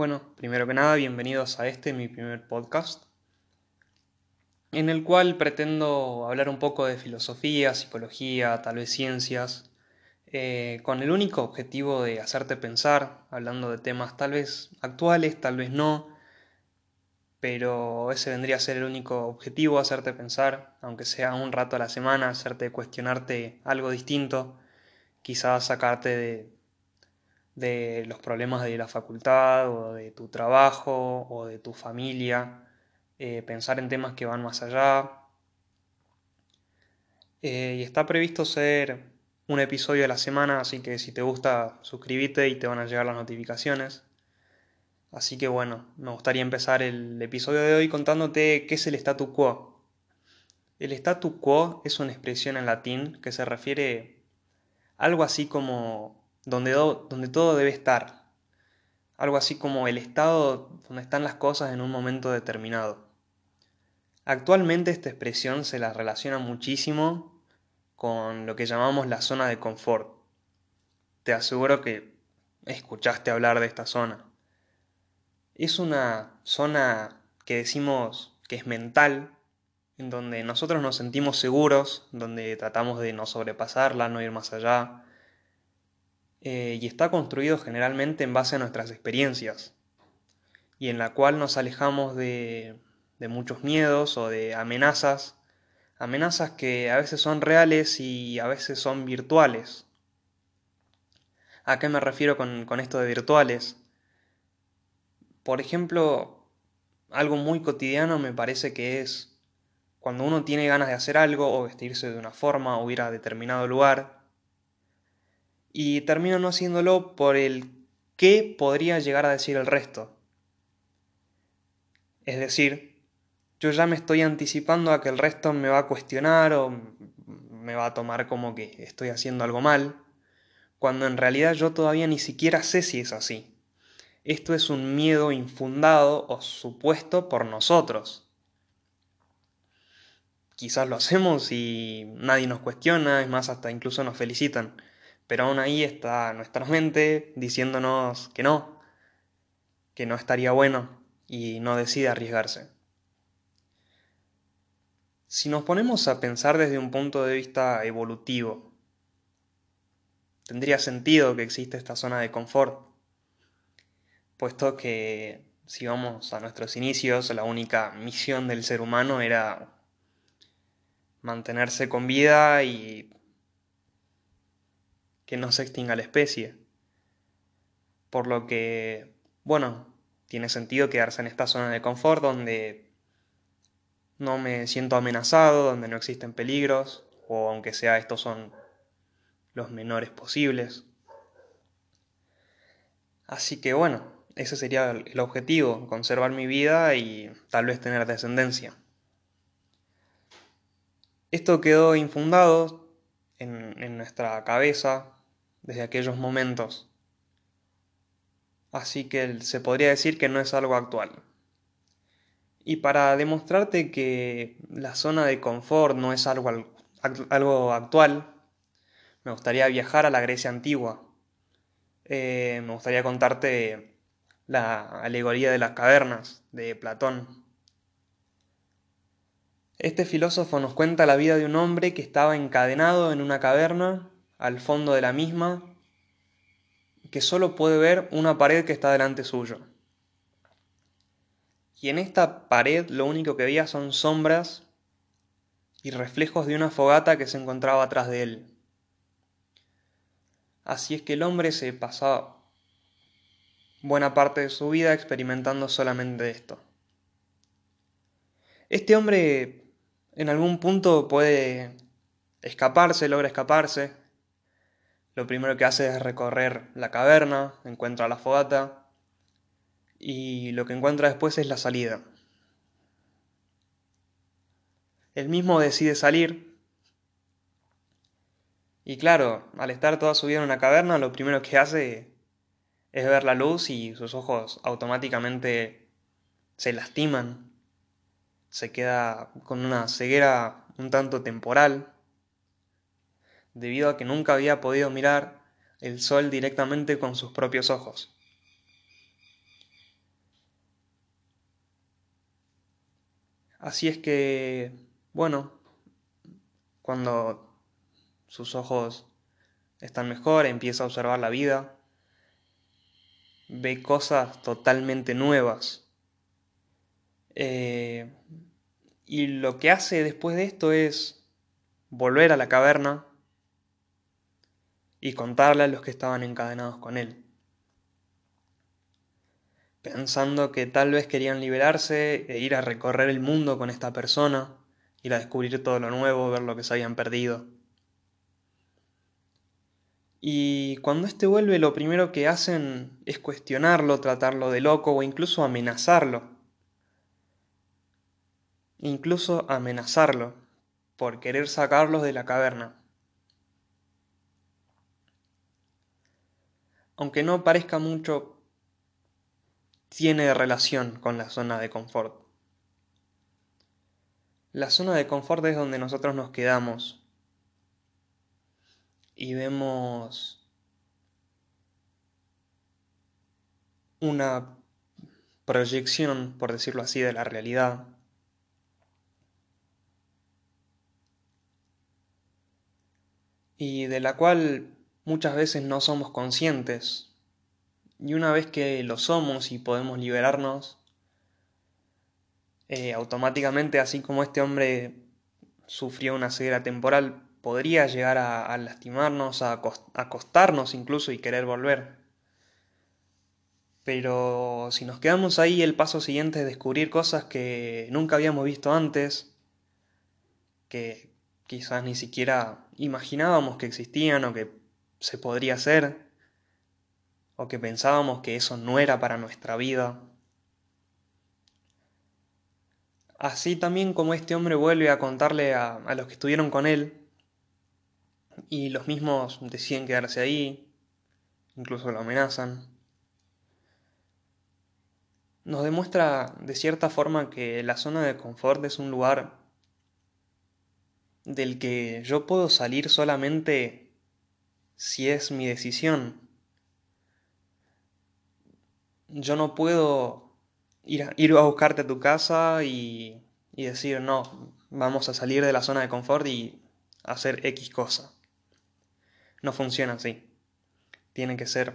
Bueno, primero que nada, bienvenidos a este, mi primer podcast, en el cual pretendo hablar un poco de filosofía, psicología, tal vez ciencias, eh, con el único objetivo de hacerte pensar, hablando de temas tal vez actuales, tal vez no, pero ese vendría a ser el único objetivo, hacerte pensar, aunque sea un rato a la semana, hacerte cuestionarte algo distinto, quizás sacarte de, de los problemas de la facultad o de tu trabajo o de tu familia, eh, pensar en temas que van más allá. Eh, y está previsto ser un episodio a la semana, así que si te gusta, suscríbete y te van a llegar las notificaciones. Así que bueno, me gustaría empezar el episodio de hoy contándote qué es el statu quo. El statu quo es una expresión en latín que se refiere a algo así como donde, donde todo debe estar. Algo así como el estado donde están las cosas en un momento determinado. Actualmente esta expresión se la relaciona muchísimo con lo que llamamos la zona de confort. Te aseguro que escuchaste hablar de esta zona es una zona que decimos que es mental, en donde nosotros nos sentimos seguros, donde tratamos de no sobrepasarla, no ir más allá, eh, y está construido generalmente en base a nuestras experiencias, y en la cual nos alejamos de, de muchos miedos o de amenazas, amenazas que a veces son reales y a veces son virtuales. ¿A qué me refiero con, con esto de virtuales? Por ejemplo, algo muy cotidiano me parece que es cuando uno tiene ganas de hacer algo o vestirse de una forma o ir a determinado lugar y termina no haciéndolo por el qué podría llegar a decir el resto. Es decir, yo ya me estoy anticipando a que el resto me va a cuestionar o me va a tomar como que estoy haciendo algo mal, cuando en realidad yo todavía ni siquiera sé si es así. Esto es un miedo infundado o supuesto por nosotros. Quizás lo hacemos y nadie nos cuestiona, es más, hasta incluso nos felicitan. Pero aún ahí está nuestra mente diciéndonos que no, que no estaría bueno y no decide arriesgarse. Si nos ponemos a pensar desde un punto de vista evolutivo, tendría sentido que existe esta zona de confort puesto que si vamos a nuestros inicios, la única misión del ser humano era mantenerse con vida y que no se extinga la especie. Por lo que, bueno, tiene sentido quedarse en esta zona de confort donde no me siento amenazado, donde no existen peligros, o aunque sea estos son los menores posibles. Así que bueno, ese sería el objetivo, conservar mi vida y tal vez tener descendencia. Esto quedó infundado en, nuestra cabeza desde aquellos momentos. Así que se podría decir que no es algo actual. Y para demostrarte que la zona de confort no es algo, algo actual, me gustaría viajar a la Grecia antigua. Eh, me gustaría contarte la alegoría de las cavernas de Platón. Este filósofo nos cuenta la vida de un hombre que estaba encadenado en una caverna, al fondo de la misma, que solo puede ver una pared que está delante suyo. Y en esta pared lo único que veía son sombras y reflejos de una fogata que se encontraba atrás de él. Así es que el hombre se pasaba buena parte de su vida experimentando solamente esto. Este hombre en algún punto puede escaparse, logra escaparse. Lo primero que hace es recorrer la caverna, encuentra la fogata y lo que encuentra después es la salida. Él mismo decide salir y claro, al estar toda su vida en una caverna, lo primero que hace es ver la luz y sus ojos automáticamente se lastiman, se queda con una ceguera un tanto temporal, debido a que nunca había podido mirar el sol directamente con sus propios ojos. Así es que, bueno, cuando sus ojos están mejor, empieza a observar la vida, ve cosas totalmente nuevas. Eh, y lo que hace después de esto es volver a la caverna y contarle a los que estaban encadenados con él. Pensando que tal vez querían liberarse e ir a recorrer el mundo con esta persona, ir a descubrir todo lo nuevo, ver lo que se habían perdido. Y cuando éste vuelve, lo primero que hacen es cuestionarlo, tratarlo de loco o incluso amenazarlo. Incluso amenazarlo por querer sacarlos de la caverna. Aunque no parezca mucho, tiene relación con la zona de confort. La zona de confort es donde nosotros nos quedamos y vemos una proyección, por decirlo así, de la realidad. Y de la cual muchas veces no somos conscientes. Y una vez que lo somos y podemos liberarnos, eh, automáticamente, así como este hombre sufrió una ceguera temporal, podría llegar a, lastimarnos, a acostarnos incluso y querer volver. Pero si nos quedamos ahí, el paso siguiente es descubrir cosas que nunca habíamos visto antes, que quizás ni siquiera imaginábamos que existían o que se podría hacer, o que pensábamos que eso no era para nuestra vida. Así también como este hombre vuelve a contarle a, los que estuvieron con él y los mismos deciden quedarse ahí, incluso lo amenazan. Nos demuestra de cierta forma que la zona de confort es un lugar del que yo puedo salir solamente si es mi decisión. Yo no puedo ir a, ir a buscarte a tu casa y, y decir, no, vamos a salir de la zona de confort y hacer X cosa. No funciona así. Tiene que ser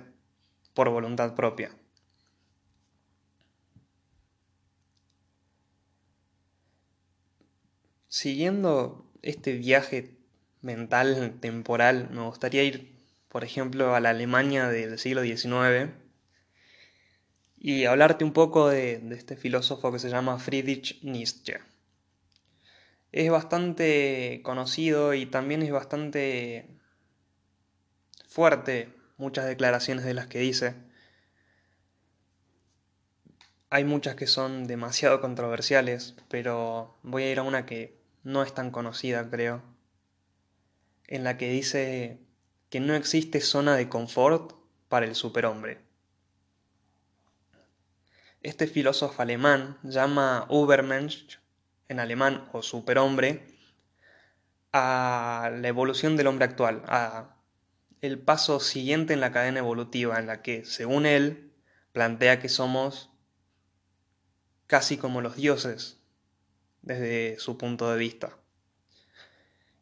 por voluntad propia. Siguiendo este viaje mental, temporal, me gustaría ir, por ejemplo, a la Alemania del siglo XIX y hablarte un poco de, este filósofo que se llama Friedrich Nietzsche. Es bastante conocido y también es bastante fuerte muchas declaraciones de las que dice. Hay muchas que son demasiado controversiales, pero voy a ir a una que no es tan conocida, creo, en la que dice que no existe zona de confort para el superhombre. Este filósofo alemán llama Übermensch, en alemán o superhombre, a la evolución del hombre actual, a el paso siguiente en la cadena evolutiva, en la que, según él, plantea que somos casi como los dioses, desde su punto de vista.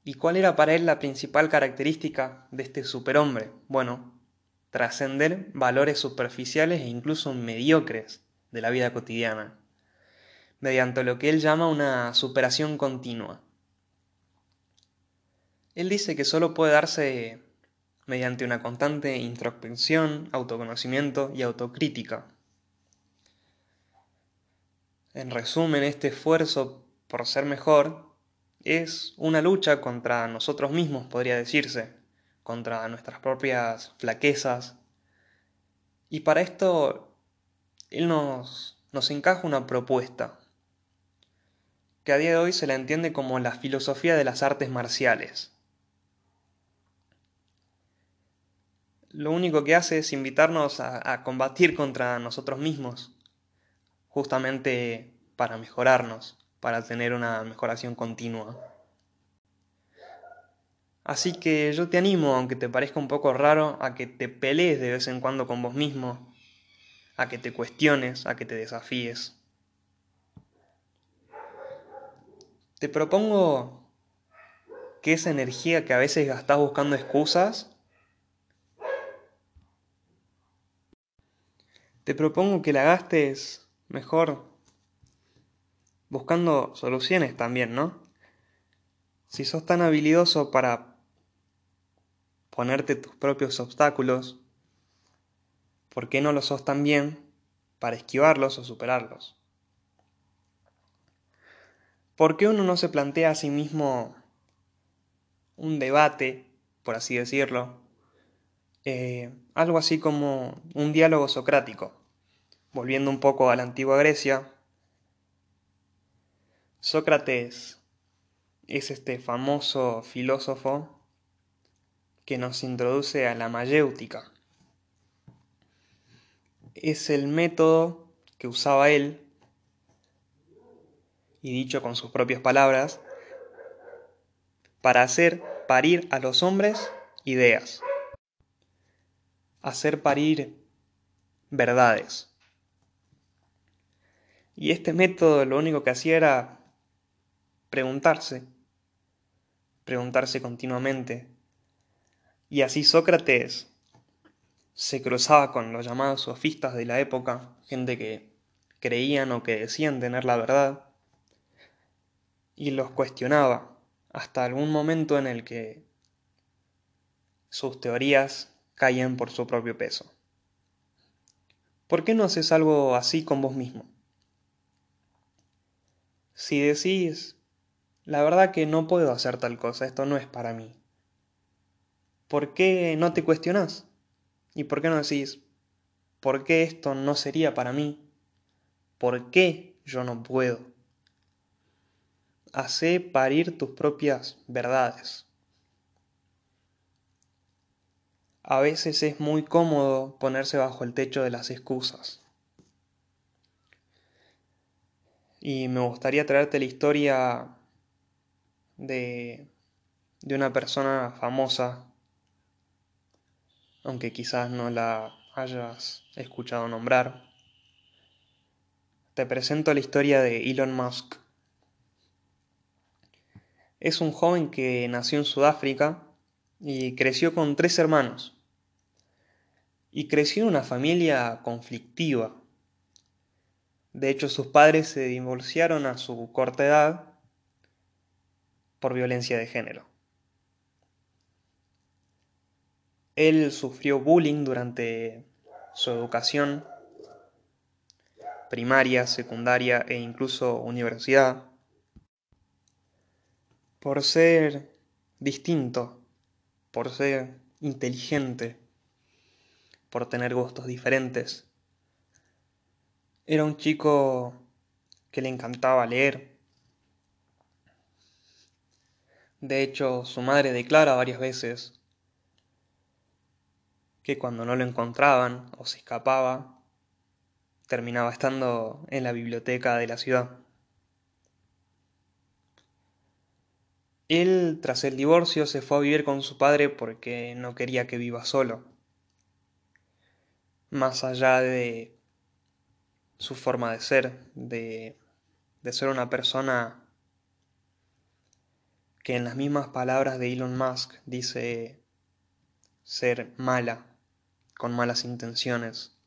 ¿Y cuál era para él la principal característica de este superhombre? Bueno, trascender valores superficiales e incluso mediocres de la vida cotidiana, mediante lo que él llama una superación continua. Él dice que solo puede darse mediante una constante introspección, autoconocimiento y autocrítica. En resumen, este esfuerzo por ser mejor es una lucha contra nosotros mismos, podría decirse, contra nuestras propias flaquezas. Y para esto, Él nos, nos encaja una propuesta, que a día de hoy se la entiende como la filosofía de las artes marciales. lo único que hace es invitarnos a, combatir contra nosotros mismos, justamente para mejorarnos, para tener una mejoración continua. Así que yo te animo, aunque te parezca un poco raro, a que te pelees de vez en cuando con vos mismo, a que te cuestiones, a que te desafíes. Te propongo que esa energía que a veces gastás buscando excusas, te propongo que la gastes mejor buscando soluciones también, ¿no? Si sos tan habilidoso para ponerte tus propios obstáculos, ¿por qué no lo sos también para esquivarlos o superarlos? ¿Por qué uno no se plantea a sí mismo un debate, por así decirlo? Eh, algo así como un diálogo socrático. Volviendo un poco a la antigua Grecia, Sócrates es este famoso filósofo que nos introduce a la mayéutica. Es el método que usaba él, y dicho con sus propias palabras, para hacer parir a los hombres ideas, hacer parir verdades. Y este método lo único que hacía era preguntarse, preguntarse continuamente. Y así Sócrates se cruzaba con los llamados sofistas de la época, gente que creían o que decían tener la verdad, y los cuestionaba hasta algún momento en el que sus teorías caían por su propio peso. ¿Por qué no haces algo así con vos mismo? Si decís, la verdad que no puedo hacer tal cosa, esto no es para mí. ¿Por qué no te cuestionás? ¿Y por qué no decís, ¿por qué esto no sería para mí? ¿Por qué yo no puedo? Hacé parir tus propias verdades. A veces es muy cómodo ponerse bajo el techo de las excusas. Y me gustaría traerte la historia de, de una persona famosa, aunque quizás no la hayas escuchado nombrar. Te presento la historia de Elon Musk. Es un joven que nació en Sudáfrica y creció con tres hermanos. Y creció en una familia conflictiva. De hecho, sus padres se divorciaron a su corta edad por violencia de género. Él sufrió bullying durante su educación primaria, secundaria e incluso universidad por ser distinto, por ser inteligente, por tener gustos diferentes. Era un chico que le encantaba leer, De hecho, su madre declara varias veces que cuando no lo encontraban o se escapaba, terminaba estando en la biblioteca de la ciudad. Él, tras el divorcio, se fue a vivir con su padre porque no quería que viva solo. Más allá de su forma de ser, de, de ser una persona que en las mismas palabras de Elon Musk dice ser mala, con malas intenciones,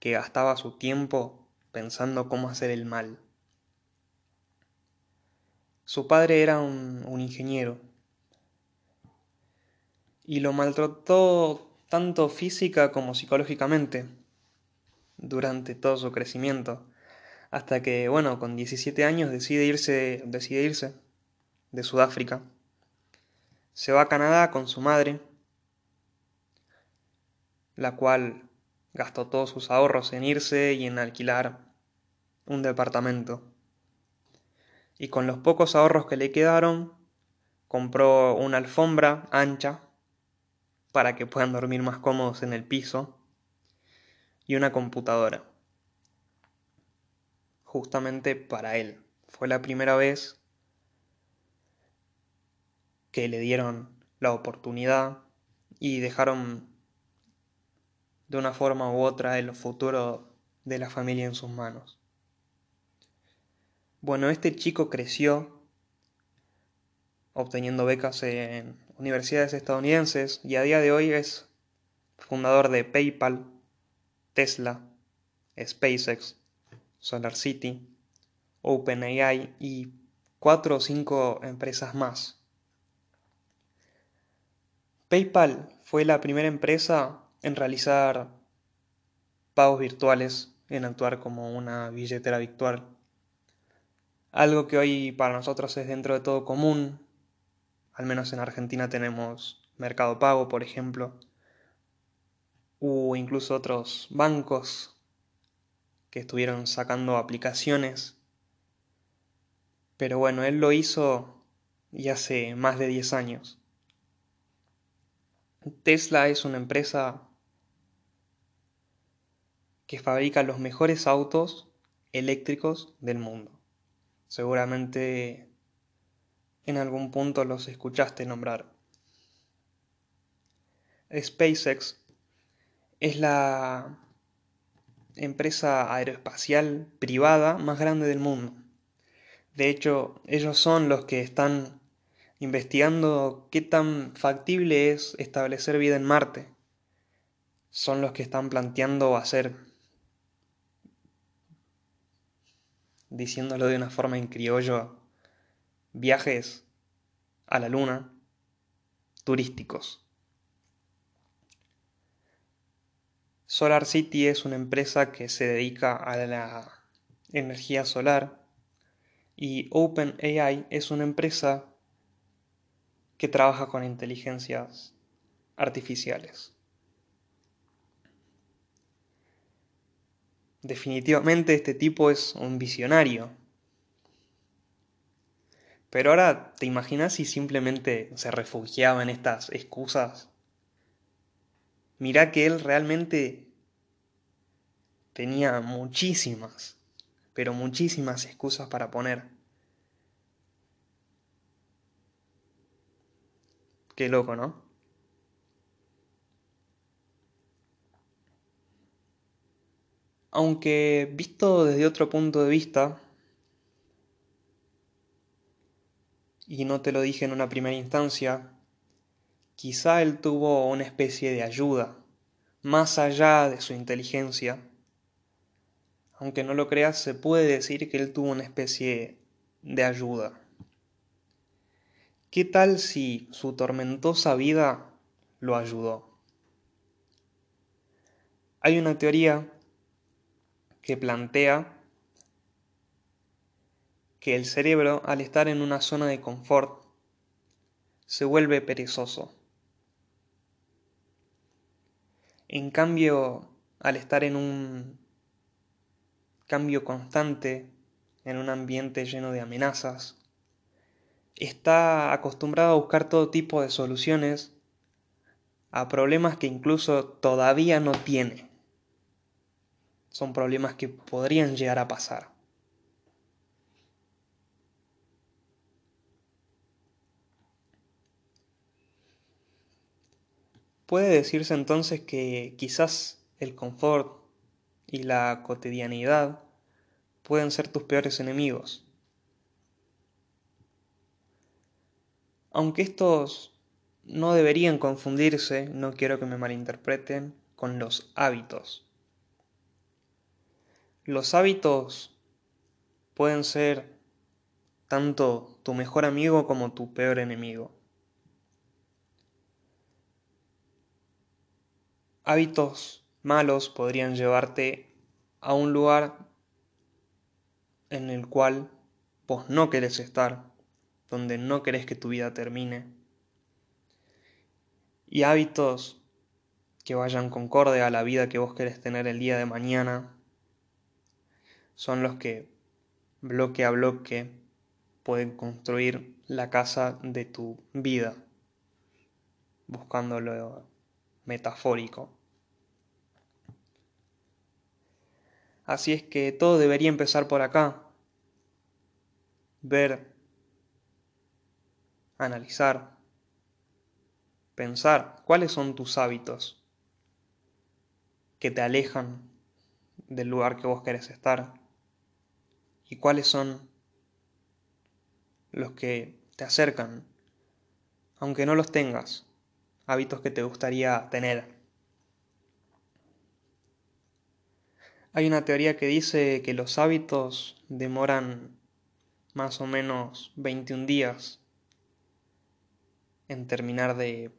que gastaba su tiempo pensando cómo hacer el mal. Su padre era un, ingeniero y lo maltrató tanto física como psicológicamente durante todo su crecimiento, hasta que, bueno, con 17 años decide irse, decide irse de Sudáfrica. Se va a Canadá con su madre, la cual gastó todos sus ahorros en irse y en alquilar un departamento. Y con los pocos ahorros que le quedaron, compró una alfombra ancha para que puedan dormir más cómodos en el piso y una computadora. Justamente para él. Fue la primera vez que le dieron la oportunidad y dejaron de una forma u otra el futuro de la familia en sus manos. Bueno, este chico creció obteniendo becas en universidades estadounidenses y a día de hoy es fundador de PayPal, Tesla, SpaceX, SolarCity, OpenAI y cuatro o cinco empresas más. PayPal fue la primera empresa en realizar pagos virtuales, en actuar como una billetera virtual. Algo que hoy para nosotros es dentro de todo común, al menos en Argentina tenemos Mercado Pago, por ejemplo, o incluso otros bancos que estuvieron sacando aplicaciones. Pero bueno, él lo hizo y hace más de 10 años. Tesla es una empresa que fabrica los mejores autos eléctricos del mundo. Seguramente en algún punto los escuchaste nombrar. SpaceX es la empresa aeroespacial privada más grande del mundo. De hecho, ellos son los que están investigando qué tan factible es establecer vida en Marte. Son los que están planteando hacer, diciéndolo de una forma en criollo, viajes a la Luna turísticos. Solar City es una empresa que se dedica a la energía solar y OpenAI es una empresa que trabaja con inteligencias artificiales. Definitivamente este tipo es un visionario. Pero ahora, ¿te imaginas si simplemente se refugiaba en estas excusas? Mirá que él realmente tenía muchísimas, pero muchísimas excusas para poner. Qué loco, ¿no? Aunque visto desde otro punto de vista, y no te lo dije en una primera instancia, quizá él tuvo una especie de ayuda, más allá de su inteligencia. Aunque no lo creas, se puede decir que él tuvo una especie de ayuda. ¿Qué tal si su tormentosa vida lo ayudó? Hay una teoría que plantea que el cerebro, al estar en una zona de confort, se vuelve perezoso. En cambio, al estar en un cambio constante, en un ambiente lleno de amenazas, está acostumbrado a buscar todo tipo de soluciones a problemas que incluso todavía no tiene. Son problemas que podrían llegar a pasar. Puede decirse entonces que quizás el confort y la cotidianidad pueden ser tus peores enemigos. Aunque estos no deberían confundirse, no quiero que me malinterpreten, con los hábitos. Los hábitos pueden ser tanto tu mejor amigo como tu peor enemigo. Hábitos malos podrían llevarte a un lugar en el cual vos no querés estar donde no querés que tu vida termine. Y hábitos que vayan concorde a la vida que vos querés tener el día de mañana son los que bloque a bloque pueden construir la casa de tu vida, buscando lo metafórico. Así es que todo debería empezar por acá, ver analizar, pensar cuáles son tus hábitos que te alejan del lugar que vos querés estar y cuáles son los que te acercan aunque no los tengas, hábitos que te gustaría tener. Hay una teoría que dice que los hábitos demoran más o menos 21 días en terminar de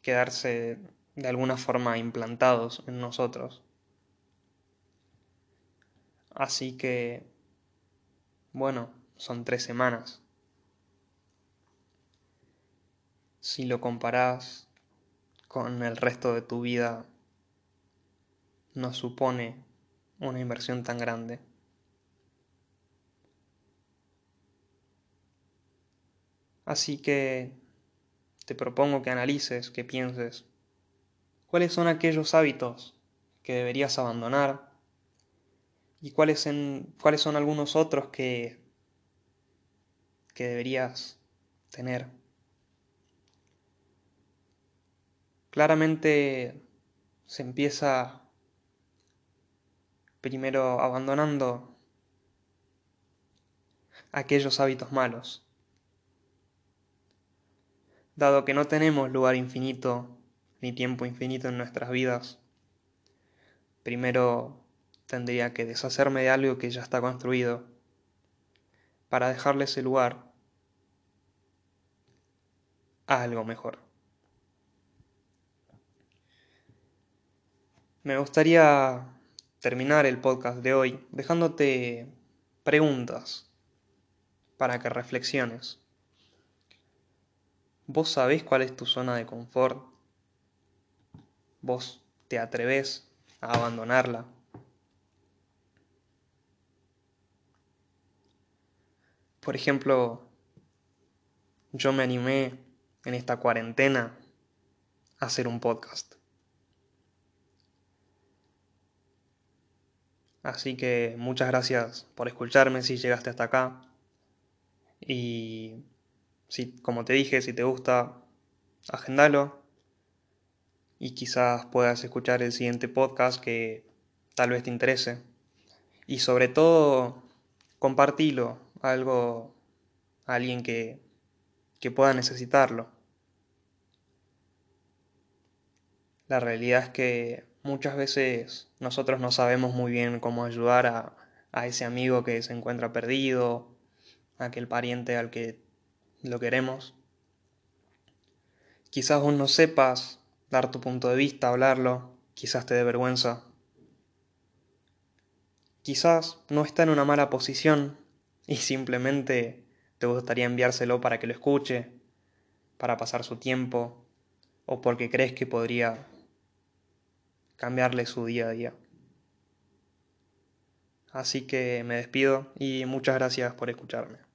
quedarse de alguna forma implantados en nosotros. Así que, bueno, son tres semanas. Si lo comparás con el resto de tu vida, no supone una inversión tan grande. Así que te propongo que analices, que pienses cuáles son aquellos hábitos que deberías abandonar y cuáles, son algunos otros que, que deberías tener. Claramente se empieza primero abandonando aquellos hábitos malos. Dado que no tenemos lugar infinito ni tiempo infinito en nuestras vidas, primero tendría que deshacerme de algo que ya está construido para dejarle ese lugar a algo mejor. Me gustaría terminar el podcast de hoy dejándote preguntas para que reflexiones. ¿Vos sabés cuál es tu zona de confort? ¿Vos te atreves a abandonarla? Por ejemplo, yo me animé en esta cuarentena a hacer un podcast. Así que muchas gracias por escucharme si llegaste hasta acá. Y si, como te dije, si te gusta, agendalo. Y quizás puedas escuchar el siguiente podcast que tal vez te interese. Y sobre todo, compartilo algo a alguien que, que pueda necesitarlo. La realidad es que muchas veces nosotros no sabemos muy bien cómo ayudar a, a ese amigo que se encuentra perdido, a aquel pariente al que lo queremos. Quizás vos no sepas dar tu punto de vista, hablarlo, quizás te dé vergüenza. Quizás no está en una mala posición y simplemente te gustaría enviárselo para que lo escuche, para pasar su tiempo o porque crees que podría cambiarle su día a día. Así que me despido y muchas gracias por escucharme.